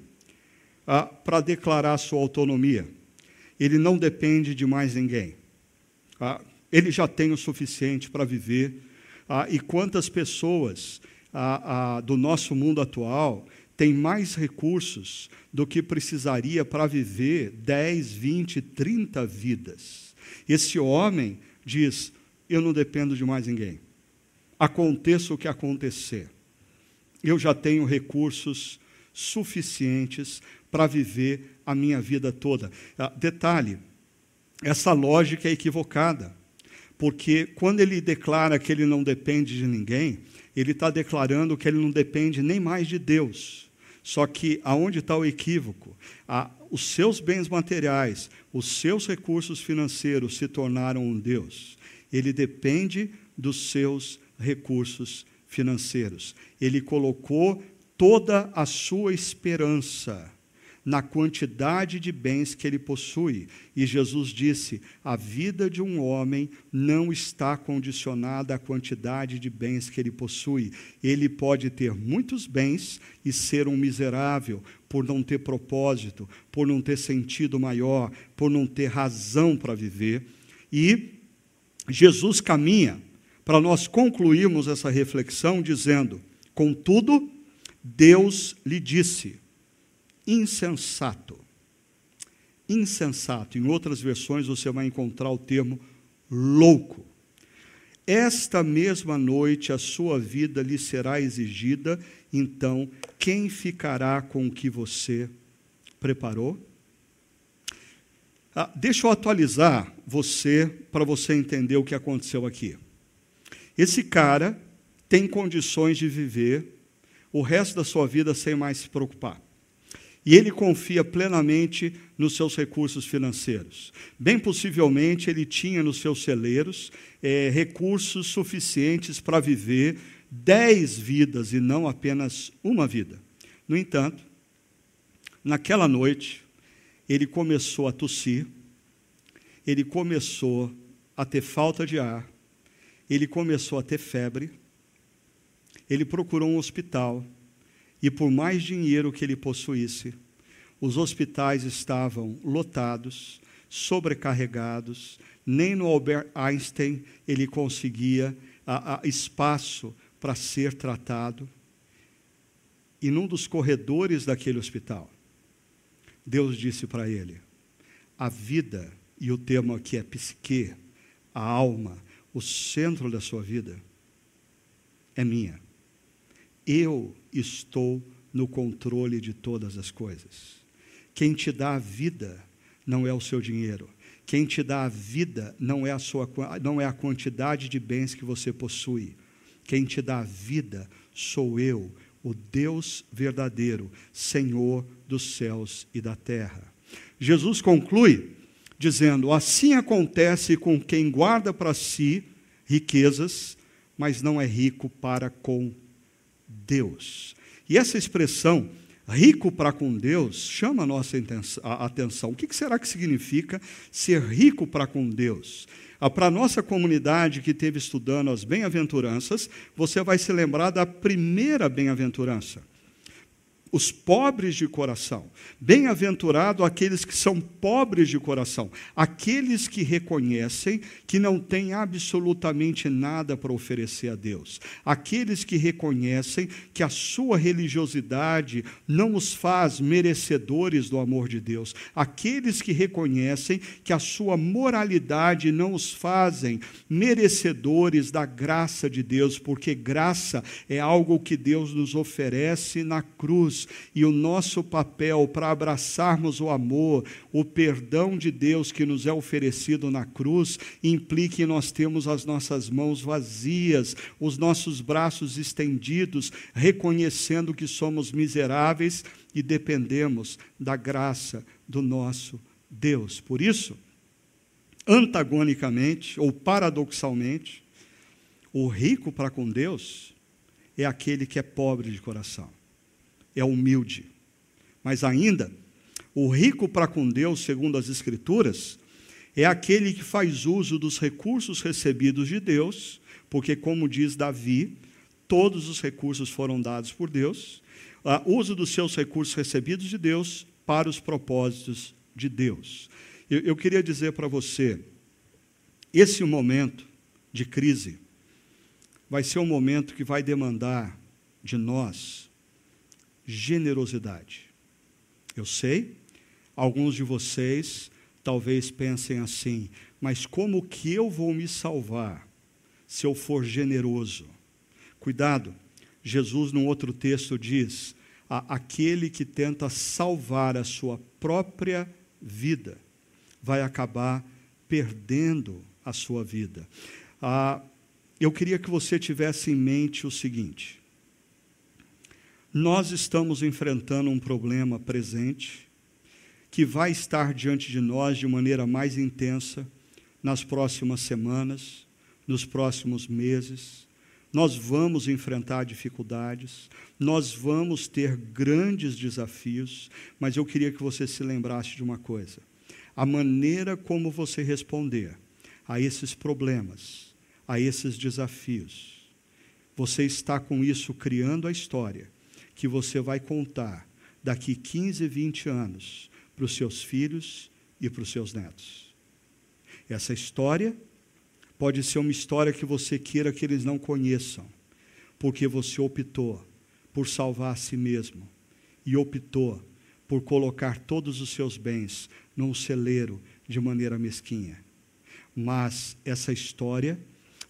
ah, para declarar sua autonomia. Ele não depende de mais ninguém. Ah, ele já tem o suficiente para viver e quantas pessoas do nosso mundo atual têm mais recursos do que precisaria para viver 10, 20, 30 vidas. Esse homem diz: Eu não dependo de mais ninguém. Aconteça o que acontecer, eu já tenho recursos suficientes para viver a minha vida toda. Ah, detalhe: essa lógica é equivocada porque quando ele declara que ele não depende de ninguém, ele está declarando que ele não depende nem mais de Deus. Só que aonde está o equívoco? Ah, os seus bens materiais, os seus recursos financeiros se tornaram um Deus. Ele depende dos seus recursos financeiros. Ele colocou toda a sua esperança na quantidade de bens que ele possui. E Jesus disse: a vida de um homem não está condicionada à quantidade de bens que ele possui. Ele pode ter muitos bens e ser um miserável por não ter propósito, por não ter sentido maior, por não ter razão para viver. E Jesus caminha para nós concluirmos essa reflexão dizendo: contudo, Deus lhe disse insensato. Insensato. Em outras versões você vai encontrar o termo louco. esta mesma noite a sua vida lhe será exigida, então quem ficará com o que você preparou? Ah, deixa eu atualizar você para você entender o que aconteceu aqui. Esse cara tem condições de viver o resto da sua vida sem mais se preocupar. E ele confia plenamente nos seus recursos financeiros. Bem possivelmente, ele tinha nos seus celeiros é, recursos suficientes para viver dez vidas e não apenas uma vida. No entanto, naquela noite, ele começou a tossir, ele começou a ter falta de ar, ele começou a ter febre, ele procurou um hospital e, por mais dinheiro que ele possuísse, os hospitais estavam lotados, sobrecarregados, nem no Albert Einstein ele conseguia a, a, espaço para ser tratado. E num dos corredores daquele hospital, Deus disse para ele: a vida, e o termo aqui é psique, a alma, o centro da sua vida, é minha eu estou no controle de todas as coisas. Quem te dá a vida não é o seu dinheiro. Quem te dá a vida não é a, sua, não é a quantidade de bens que você possui. Quem te dá a vida sou eu, o Deus verdadeiro, Senhor dos céus e da terra. Jesus conclui dizendo: Assim acontece com quem guarda para si riquezas, mas não é rico para com Deus. E essa expressão, rico para com Deus, chama a nossa atenção. O que será que significa ser rico para com Deus? Ah, para a nossa comunidade que esteve estudando as bem-aventuranças, você vai se lembrar da primeira bem-aventurança os pobres de coração. Bem-aventurado aqueles que são pobres de coração, aqueles que reconhecem que não têm absolutamente nada para oferecer a Deus, aqueles que reconhecem que a sua religiosidade não os faz merecedores do amor de Deus, aqueles que reconhecem que a sua moralidade não os fazem merecedores da graça de Deus, porque graça é algo que Deus nos oferece na cruz e o nosso papel para abraçarmos o amor, o perdão de Deus que nos é oferecido na cruz, implica que nós temos as nossas mãos vazias, os nossos braços estendidos, reconhecendo que somos miseráveis e dependemos da graça do nosso Deus. Por isso, antagonicamente ou paradoxalmente, o rico para com Deus é aquele que é pobre de coração é humilde. Mas ainda, o rico para com Deus, segundo as Escrituras, é aquele que faz uso dos recursos recebidos de Deus, porque, como diz Davi, todos os recursos foram dados por Deus, uh, uso dos seus recursos recebidos de Deus para os propósitos de Deus. Eu, eu queria dizer para você, esse momento de crise vai ser um momento que vai demandar de nós generosidade. Eu sei, alguns de vocês talvez pensem assim, mas como que eu vou me salvar se eu for generoso? Cuidado, Jesus, num outro texto, diz: aquele que tenta salvar a sua própria vida vai acabar perdendo a sua vida. Ah, eu queria que você tivesse em mente o seguinte: nós estamos enfrentando um problema presente que vai estar diante de nós de maneira mais intensa nas próximas semanas, nos próximos meses. Nós vamos enfrentar dificuldades, nós vamos ter grandes desafios, mas eu queria que você se lembrasse de uma coisa: a maneira como você responder a esses problemas, a esses desafios, você está com isso criando a história que você vai contar daqui 15, 20 anos para os seus filhos e para os seus netos. Essa história pode ser uma história que você queira que eles não conheçam, porque você optou por salvar a si mesmo e optou por colocar todos os seus bens num celeiro de maneira mesquinha. Mas essa história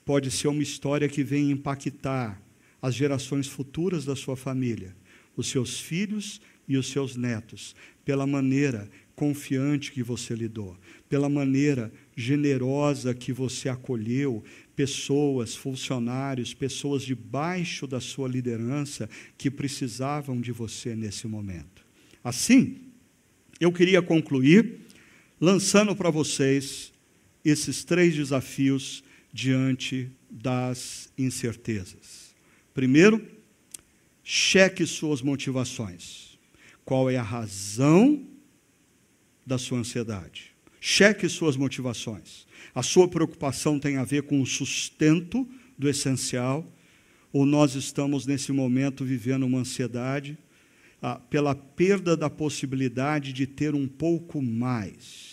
pode ser uma história que vem impactar as gerações futuras da sua família, os seus filhos e os seus netos, pela maneira confiante que você lidou, pela maneira generosa que você acolheu pessoas, funcionários, pessoas debaixo da sua liderança que precisavam de você nesse momento. Assim, eu queria concluir lançando para vocês esses três desafios diante das incertezas. Primeiro, cheque suas motivações. Qual é a razão da sua ansiedade? Cheque suas motivações. A sua preocupação tem a ver com o sustento do essencial, ou nós estamos nesse momento vivendo uma ansiedade ah, pela perda da possibilidade de ter um pouco mais.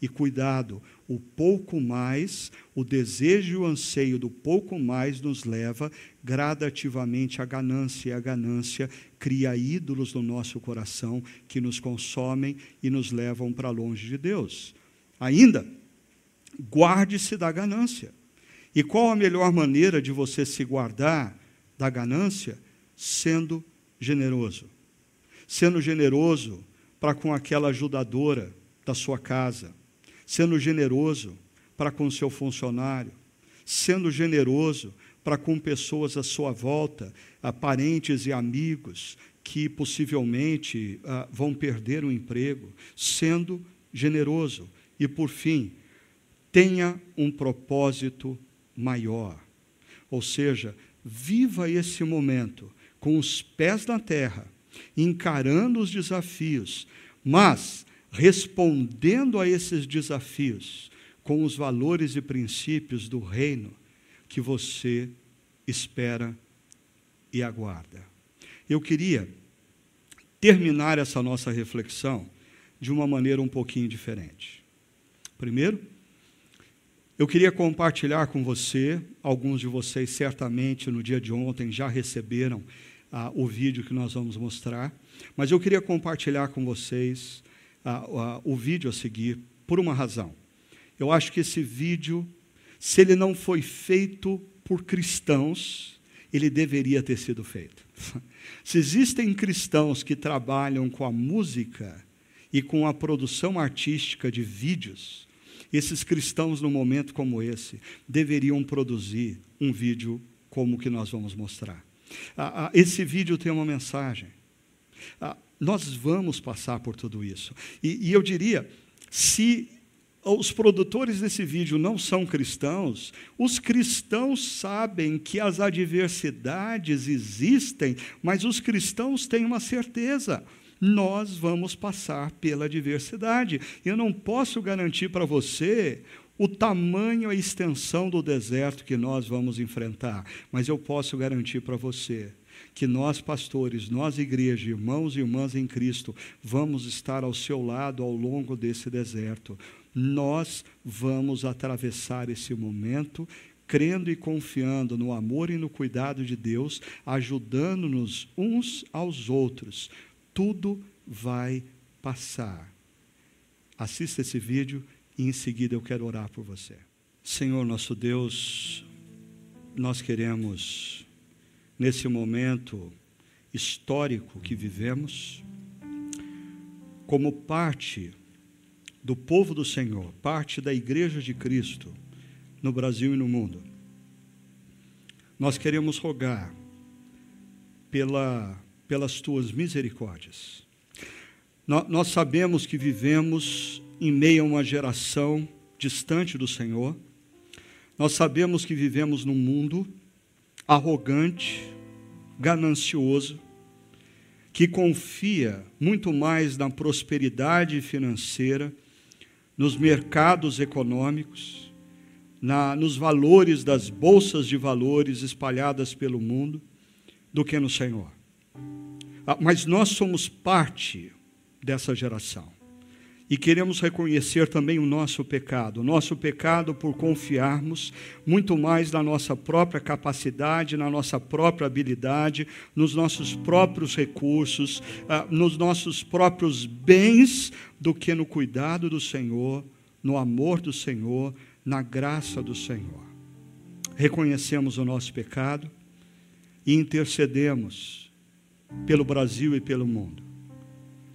E cuidado, o pouco mais, o desejo e o anseio do pouco mais nos leva gradativamente à ganância, e a ganância cria ídolos no nosso coração que nos consomem e nos levam para longe de Deus. Ainda, guarde-se da ganância. E qual a melhor maneira de você se guardar da ganância? Sendo generoso. Sendo generoso para com aquela ajudadora da sua casa, sendo generoso para com seu funcionário, sendo generoso para com pessoas à sua volta, parentes e amigos que possivelmente ah, vão perder o emprego, sendo generoso. E por fim, tenha um propósito maior. Ou seja, viva esse momento com os pés na terra, encarando os desafios, mas respondendo a esses desafios com os valores e princípios do reino que você espera e aguarda. Eu queria terminar essa nossa reflexão de uma maneira um pouquinho diferente. Primeiro, eu queria compartilhar com você, alguns de vocês certamente no dia de ontem já receberam ah, o vídeo que nós vamos mostrar, mas eu queria compartilhar com vocês ah, ah, o vídeo a seguir por uma razão. Eu acho que esse vídeo, se ele não foi feito por cristãos, ele deveria ter sido feito. Se existem cristãos que trabalham com a música e com a produção artística de vídeos, esses cristãos, num momento como esse, deveriam produzir um vídeo como o que nós vamos mostrar. Esse vídeo tem uma mensagem. Nós vamos passar por tudo isso. E, e eu diria, se os produtores desse vídeo não são cristãos, os cristãos sabem que as adversidades existem, mas os cristãos têm uma certeza: nós vamos passar pela diversidade. Eu não posso garantir para você o tamanho a extensão do deserto que nós vamos enfrentar, mas eu posso garantir para você que nós, pastores, nós, igreja, irmãos e irmãs em Cristo, vamos estar ao seu lado ao longo desse deserto. Nós vamos atravessar esse momento crendo e confiando no amor e no cuidado de Deus, ajudando-nos uns aos outros, tudo vai passar. Assista esse vídeo e em seguida eu quero orar por você. Senhor nosso Deus, nós queremos, nesse momento histórico que vivemos, como parte do povo do Senhor, parte da Igreja de Cristo no Brasil e no mundo, nós queremos rogar pela pelas tuas misericórdias. Nós sabemos que vivemos em meio a uma geração distante do Senhor. Nós sabemos que vivemos num mundo arrogante, ganancioso, que confia muito mais na prosperidade financeira, nos mercados econômicos, na, nos valores das bolsas de valores espalhadas pelo mundo, do que no Senhor. Ah, mas nós somos parte dessa geração. E queremos reconhecer também o nosso pecado, o nosso pecado por confiarmos muito mais na nossa própria capacidade, na nossa própria habilidade, nos nossos próprios recursos, ah, nos nossos próprios bens, do que no cuidado do Senhor, no amor do Senhor, na graça do Senhor. reconhecemos o nosso pecado e intercedemos pelo Brasil e pelo mundo.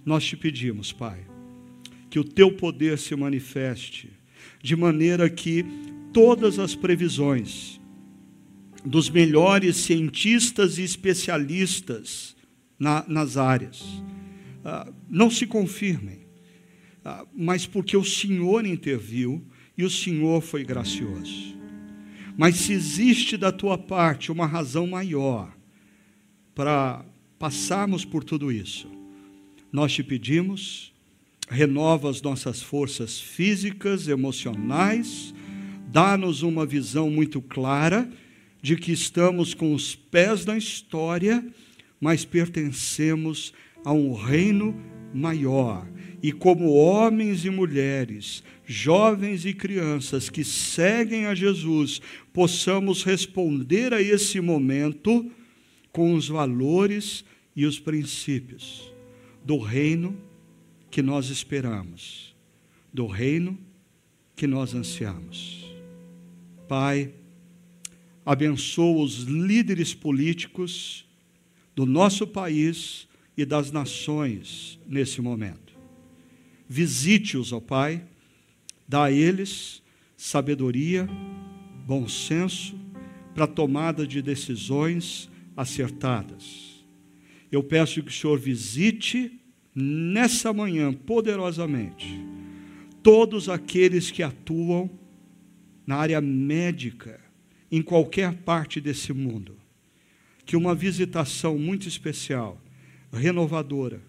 Nós te pedimos, Pai, que o teu poder se manifeste de maneira que todas as previsões dos melhores cientistas e especialistas na, nas áreas ah, não se confirmem, ah, mas porque o Senhor interviu e o Senhor foi gracioso. Mas se existe da tua parte uma razão maior para passarmos por tudo isso, nós te pedimos, renova as nossas forças físicas, emocionais, dá-nos uma visão muito clara de que estamos com os pés na história, mas pertencemos a um reino maior. E como homens e mulheres, jovens e crianças que seguem a Jesus, possamos responder a esse momento com os valores e os princípios do reino que nós esperamos, do reino que nós ansiamos. Pai, abençoa os líderes políticos do nosso país e das nações nesse momento. Visite-os, ó Pai, dá a eles sabedoria, bom senso para tomada de decisões acertadas. Eu peço que o Senhor visite nessa manhã poderosamente todos aqueles que atuam na área médica em qualquer parte desse mundo. Que uma visitação muito especial, renovadora,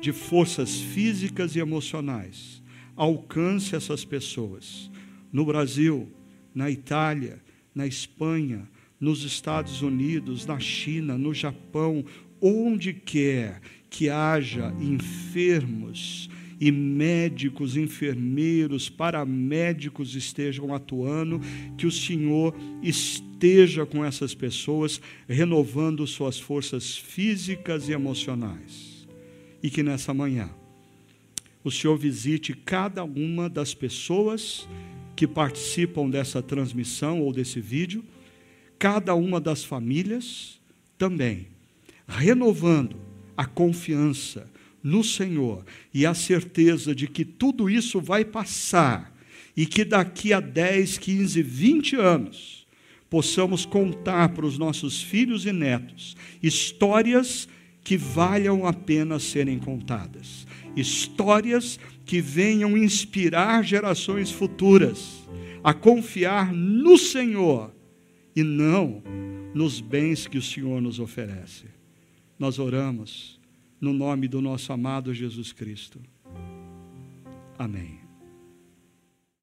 de forças físicas e emocionais, alcance essas pessoas no Brasil, na Itália, na Espanha, nos Estados Unidos, na China, no Japão, onde quer que haja enfermos e médicos, enfermeiros, paramédicos estejam atuando, que o Senhor esteja com essas pessoas, renovando suas forças físicas e emocionais. E que nessa manhã o Senhor visite cada uma das pessoas que participam dessa transmissão ou desse vídeo, cada uma das famílias também, renovando a confiança no Senhor e a certeza de que tudo isso vai passar e que daqui a 10, 15, 20 anos possamos contar para os nossos filhos e netos histórias que valham a pena serem contadas, histórias que venham inspirar gerações futuras a confiar no Senhor e não nos bens que o Senhor nos oferece. Nós oramos no nome do nosso amado Jesus Cristo. Amém.